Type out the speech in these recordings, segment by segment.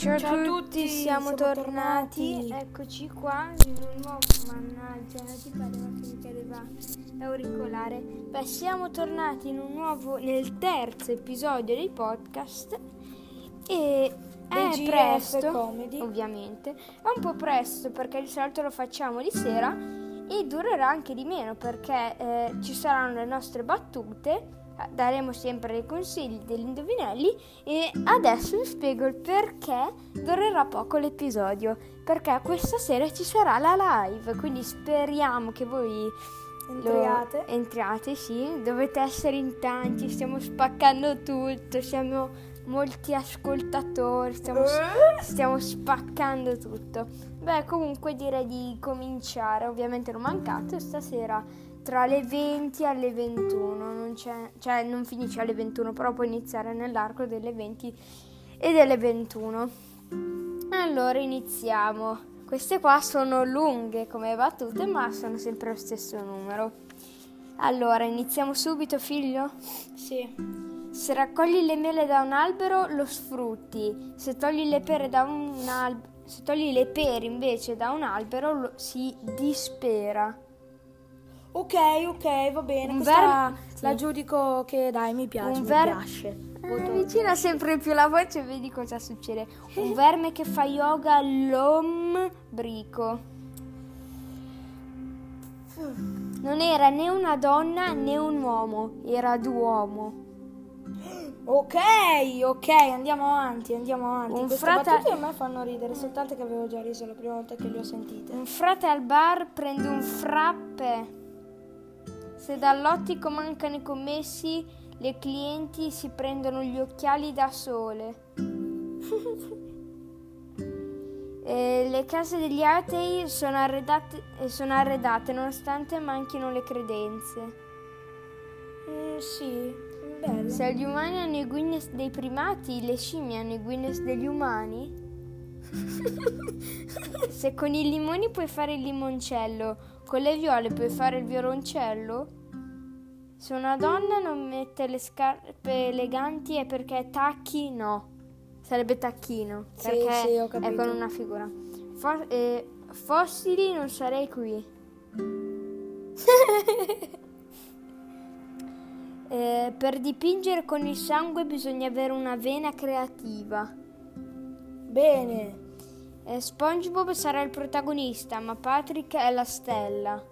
Ciao, Ciao a tutti, siamo, siamo tornati. tornati. Eccoci qua in un nuovo mannaggia, ti pareva che mi cadeva l'auricolare. Beh, siamo tornati in un nuovo nel terzo episodio dei podcast e è GF presto, Comedy. ovviamente. È un po' presto perché di solito lo facciamo di sera e durerà anche di meno perché eh, ci saranno le nostre battute daremo sempre dei consigli degli indovinelli e adesso vi spiego il perché durerà poco l'episodio perché questa sera ci sarà la live quindi speriamo che voi Entriate. entriate sì dovete essere in tanti stiamo spaccando tutto siamo molti ascoltatori stiamo, Eh? stiamo spaccando tutto beh comunque direi di cominciare ovviamente non mancate stasera tra le 20 e le 21, non c'è, cioè non finisce alle 21, però può iniziare nell'arco delle 20 e delle 21. Allora iniziamo. Queste qua sono lunghe come battute, ma sono sempre lo stesso numero. Allora, iniziamo subito, figlio? Sì. Se raccogli le mele da un albero, lo sfrutti. Se togli le pere da un albero, se togli le pere invece da un albero, lo si dispera. Ok, ok, va bene. Un verme- la sì. giuco che dai, mi piace, Un mi ver- piace. Eh, vicina sempre più la voce e vedi cosa succede. Un verme che fa yoga lombrico. Non era né una donna né un uomo, era d'uomo. Ok, ok, andiamo avanti, andiamo avanti. Un Queste frate- battute a me fanno ridere, soltanto che avevo già riso la prima volta che le ho sentite. Un frate al bar prende un frappe. Se dall'ottico mancano i commessi, le clienti si prendono gli occhiali da sole. Eh, le case degli atei sono arredate, eh, sono arredate nonostante manchino le credenze. Mm, sì, bello. Se gli umani hanno i Guinness dei primati, le scimmie hanno i Guinness degli umani? Se con i limoni puoi fare il limoncello, con le viole puoi fare il violoncello? Se una donna non mette le scarpe eleganti è perché tacchi no. Sarebbe tacchino, Sì, perché sì, ho è con una figura. Fo- eh, fossili non sarei qui. Eh, per dipingere con il sangue bisogna avere una vena creativa. Bene. Eh, SpongeBob sarà il protagonista, ma Patrick è la stella.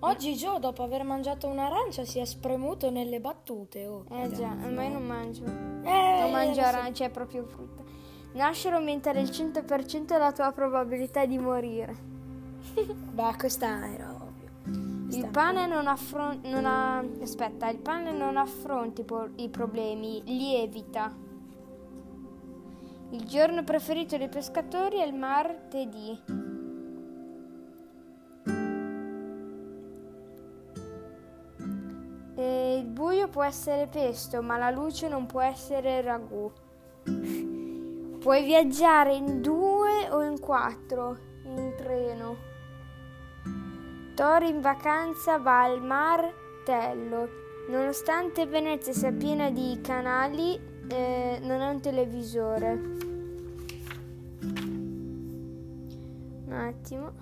Oggi Joe, dopo aver mangiato un'arancia, si è spremuto nelle battute. Oh, Eh già, ragazzi, ma io non mangio. Eh, non mangio arancia, è proprio frutta. Nascere aumenta del 100% la tua probabilità di morire. Beh, questa era ovvio. Il pane non affronta. Non ha... Aspetta, il pane non affronta i problemi, li evita. Il giorno preferito dei pescatori è il martedì. E il buio può essere pesto, ma la luce non può essere ragù. Puoi viaggiare in due o in quattro in treno. Thor in vacanza va al martello. Nonostante Venezia sia piena di canali, eh, non ha un televisore. Un attimo.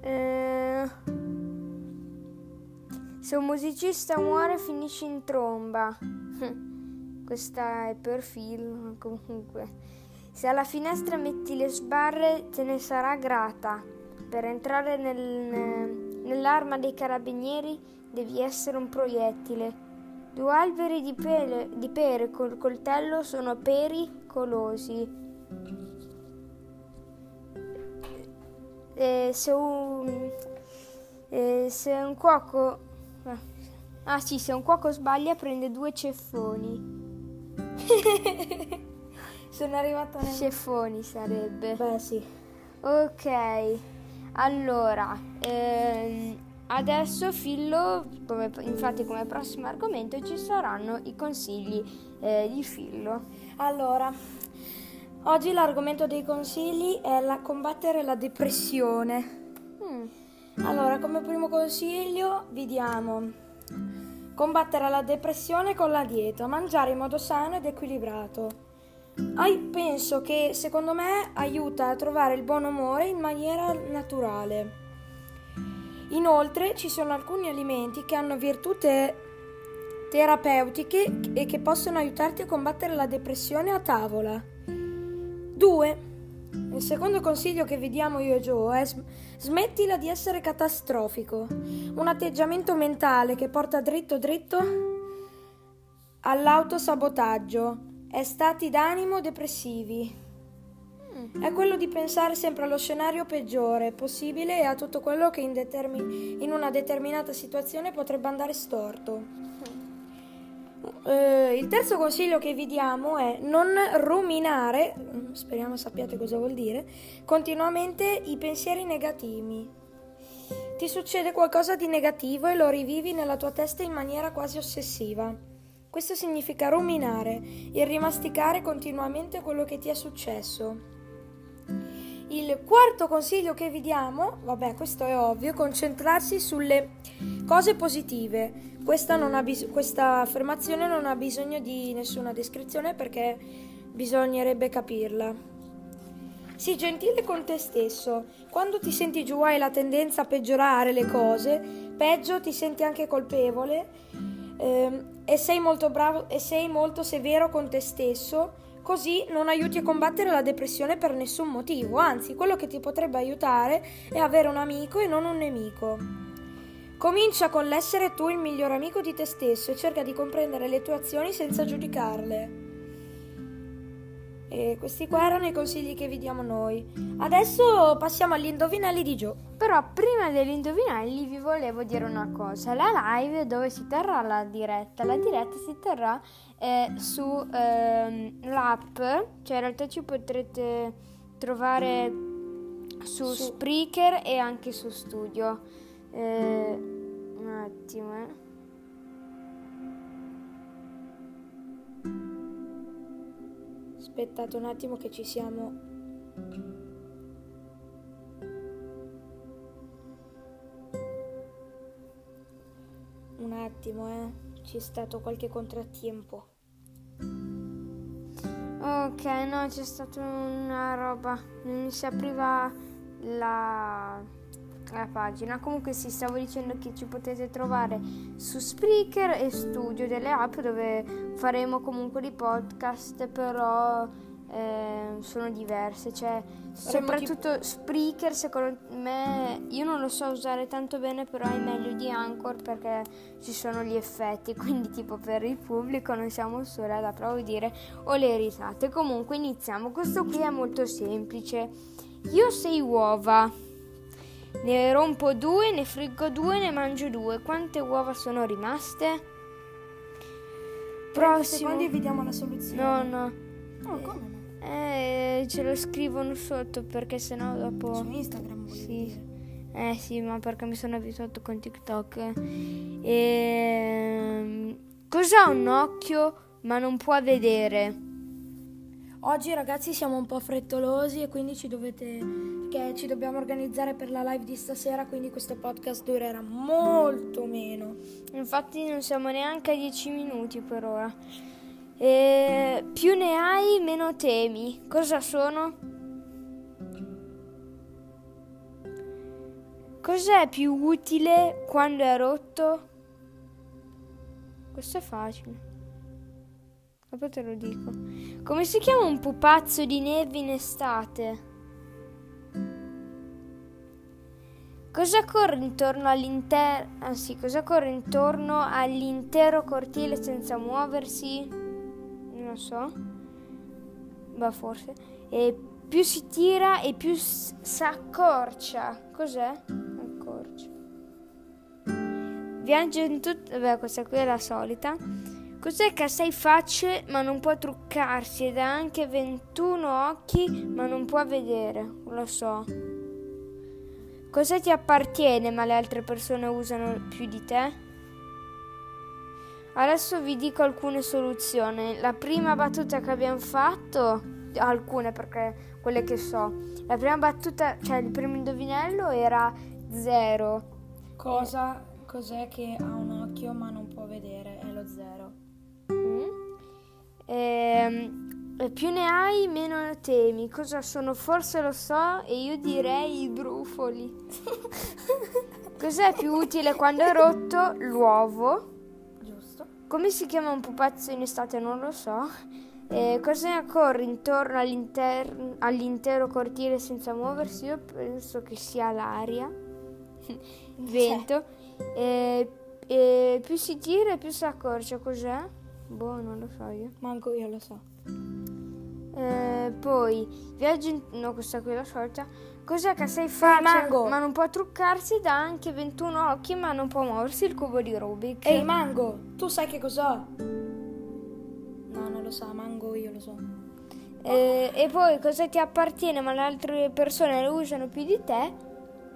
Eh, se un musicista muore finisce in tromba. Questa è per film comunque. Se alla finestra metti le sbarre te ne sarà grata. Per entrare nel- nell'arma dei carabinieri devi essere un proiettile. Due alberi di, pele- di pere col coltello sono pericolosi. Eh, se un, eh, se un cuoco... Ah sì, se un cuoco sbaglia prende due ceffoni. Sono arrivata nel... Ceffoni sarebbe. Beh, sì. Ok, allora, ehm, adesso Fillo, come, infatti come prossimo argomento ci saranno i consigli eh, di Fillo. Allora, oggi l'argomento dei consigli è la combattere la depressione. Mm, Allora, come primo consiglio vi diamo combattere la depressione con la dieta, mangiare in modo sano ed equilibrato, penso che secondo me aiuta a trovare il buon umore in maniera naturale. Inoltre ci sono alcuni alimenti che hanno virtù te- terapeutiche e che possono aiutarti a combattere la depressione a tavola. 2. Il secondo consiglio che vi diamo io e Joe è smettila di essere catastrofico. Un atteggiamento mentale che porta dritto dritto all'autosabotaggio è stati d'animo depressivi. È quello di pensare sempre allo scenario peggiore possibile e a tutto quello che in, determin- in una determinata situazione potrebbe andare storto. Uh, il terzo consiglio che vi diamo è non ruminare, speriamo sappiate cosa vuol dire, continuamente i pensieri negativi. Ti succede qualcosa di negativo e lo rivivi nella tua testa in maniera quasi ossessiva. Questo significa ruminare, il rimasticare continuamente quello che ti è successo. Il quarto consiglio che vi diamo, vabbè questo è ovvio, concentrarsi sulle cose positive. Questa, bis- questa affermazione non ha bisogno di nessuna descrizione perché bisognerebbe capirla. Sii gentile con te stesso. Quando ti senti giù hai la tendenza a peggiorare le cose, peggio ti senti anche colpevole eh, e sei molto bravo e sei molto severo con te stesso Così non aiuti a combattere la depressione per nessun motivo, anzi quello che ti potrebbe aiutare è avere un amico e non un nemico. Comincia con l'essere tu il miglior amico di te stesso e cerca di comprendere le tue azioni senza giudicarle. E questi qua erano i consigli che vi diamo noi. Adesso passiamo agli indovinelli di Joe. Però prima degli indovinelli vi volevo dire una cosa. La live dove si terrà la diretta? La diretta si terrà eh, su eh, l'app, cioè in realtà ci potrete trovare su, su. Spreaker e anche su Studio. Eh, un attimo, Aspettate un attimo che ci siamo. Un attimo, eh. C'è stato qualche contrattempo. Ok, no, c'è stata una roba. Non si apriva la la pagina. Comunque si stavo dicendo che ci potete trovare su Spreaker e Studio delle app dove faremo comunque di podcast, però eh, sono diverse. Cioè, soprattutto tipo... Spreaker, secondo me, io non lo so usare tanto bene, però è meglio di Anchor perché ci sono gli effetti. Quindi, tipo, per il pubblico non siamo solo ad applaudire o le risate. Comunque, iniziamo. Questo qui è molto semplice. Io sei uova. Ne rompo due, ne friggo due, ne mangio due. Quante uova sono rimaste? Prossimo. Secondi vediamo la soluzione. No, no. No, come no? Eh, ce lo scrivono sotto perché sennò dopo... Su Instagram sì. Eh sì, ma perché mi sono abituato con TikTok. E... Ehm, cos'ha un occhio ma non può vedere? Oggi ragazzi siamo un po' frettolosi e quindi ci dovete perché ci dobbiamo organizzare per la live di stasera, quindi questo podcast durerà molto meno. Infatti non siamo neanche a 10 minuti per ora. E più ne hai, meno temi. Cosa sono? Cos'è più utile quando è rotto? Questo è facile. Dopo te lo dico. Come si chiama un pupazzo di neve in estate? Cosa corre intorno all'intero sì, cosa corre intorno all'intero cortile senza muoversi? Non lo so. Ma forse. E più si tira e più s- s'accorcia. Cos'è? Accorcia. Viaggio in tutto. Beh, questa qui è la solita. Cos'è che ha sei facce ma non può truccarsi ed ha anche 21 occhi ma non può vedere? Lo so. Cosa ti appartiene ma le altre persone usano più di te? Adesso vi dico alcune soluzioni. La prima battuta che abbiamo fatto, alcune perché quelle che so, la prima battuta, cioè il primo indovinello era zero. Cosa, cos'è che ha un occhio ma non può vedere? È lo zero. Eh, più ne hai, meno ne temi. Cosa sono? Forse lo so e io direi i brufoli. Cos'è più utile quando è rotto? L'uovo. Giusto. Come si chiama un pupazzo in estate? Non lo so. Eh, cosa ne occorre intorno all'inter- all'intero cortile senza muoversi? Io penso che sia l'aria, il vento. Eh, eh, più si tira, più si accorcia. Cos'è? Boh, non lo so io. Manco io lo so. Eh, poi, viaggio in... No, questa qui è la solita. Cos'è che sei facile, Mango. ma non può truccarsi, dà anche 21 occhi, ma non può muoversi il cubo di Rubik. Ehi, Mango, tu sai che cos'ho? No, non lo sa, Mango io lo so. Eh, e poi cosa ti appartiene, ma le altre persone lo usano più di te?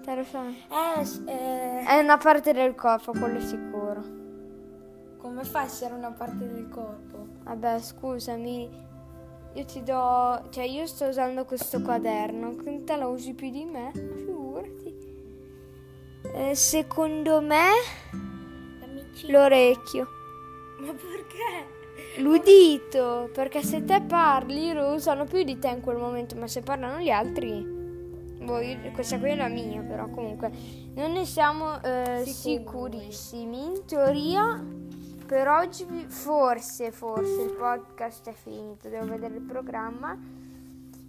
Te lo so. Eh, eh, È una parte del corpo, quello sicuro. Come fa a essere una parte del corpo? Vabbè, scusami. Io ti do. Cioè, io sto usando questo quaderno. Te lo usi più di me? Figurati. Eh, secondo me, l'orecchio. Ma perché? L'udito. Perché se te parli, lo usano più di te in quel momento. Ma se parlano gli altri. Boh, io- questa qui è la mia, però comunque. Non ne siamo eh, Sicuri. sicurissimi. In teoria. Per oggi forse, forse il podcast è finito, devo vedere il programma.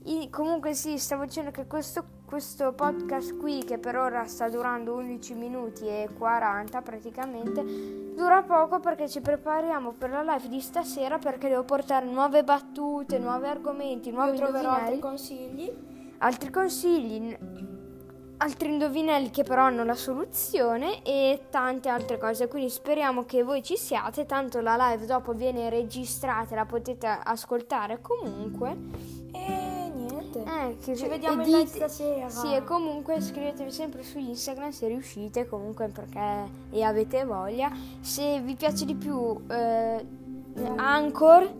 I- comunque sì, stavo dicendo che questo, questo podcast qui, che per ora sta durando 11 minuti e 40 praticamente, dura poco perché ci prepariamo per la live di stasera perché devo portare nuove battute, nuovi argomenti, nuovi Io troverò altri consigli. altri consigli, altri indovinelli che però hanno la soluzione e tante altre cose. Quindi speriamo che voi ci siate. Tanto la live dopo viene registrata, la potete ascoltare comunque. E niente. Eh, che Ci vediamo in dite- live stasera. Sì, e comunque scrivetevi sempre su Instagram se riuscite, comunque perché e avete voglia. Se vi piace di più eh, Anchor,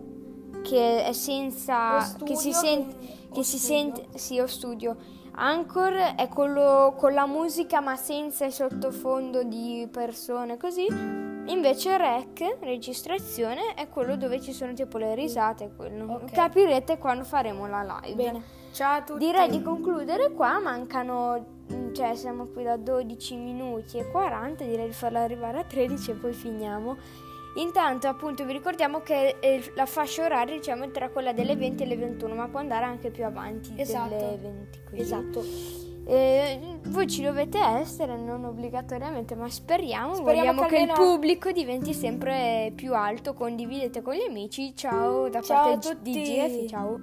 che è senza... Che si sente... che- si sente... Sì, o studio. Anchor è quello con la musica ma senza il sottofondo di persone così. Invece Rec, registrazione, è quello dove ci sono tipo le risate. Quello. Ok. Capirete quando faremo la live. Bene. Ciao a tutti. Direi di concludere qua, mancano, mm, cioè siamo qui da 12 minuti e 40, direi di farla arrivare a 13 e poi finiamo. Intanto appunto vi ricordiamo che eh, la fascia oraria diciamo è tra quella delle 20 e le 21, ma può andare anche più avanti Esatto. delle 20. così. Esatto. Eh, voi ci dovete essere, non obbligatoriamente, ma speriamo, Speriamo che che, il almeno- pubblico diventi sempre più alto, condividete con gli amici. Ciao da Ciao parte di. GF, ciao.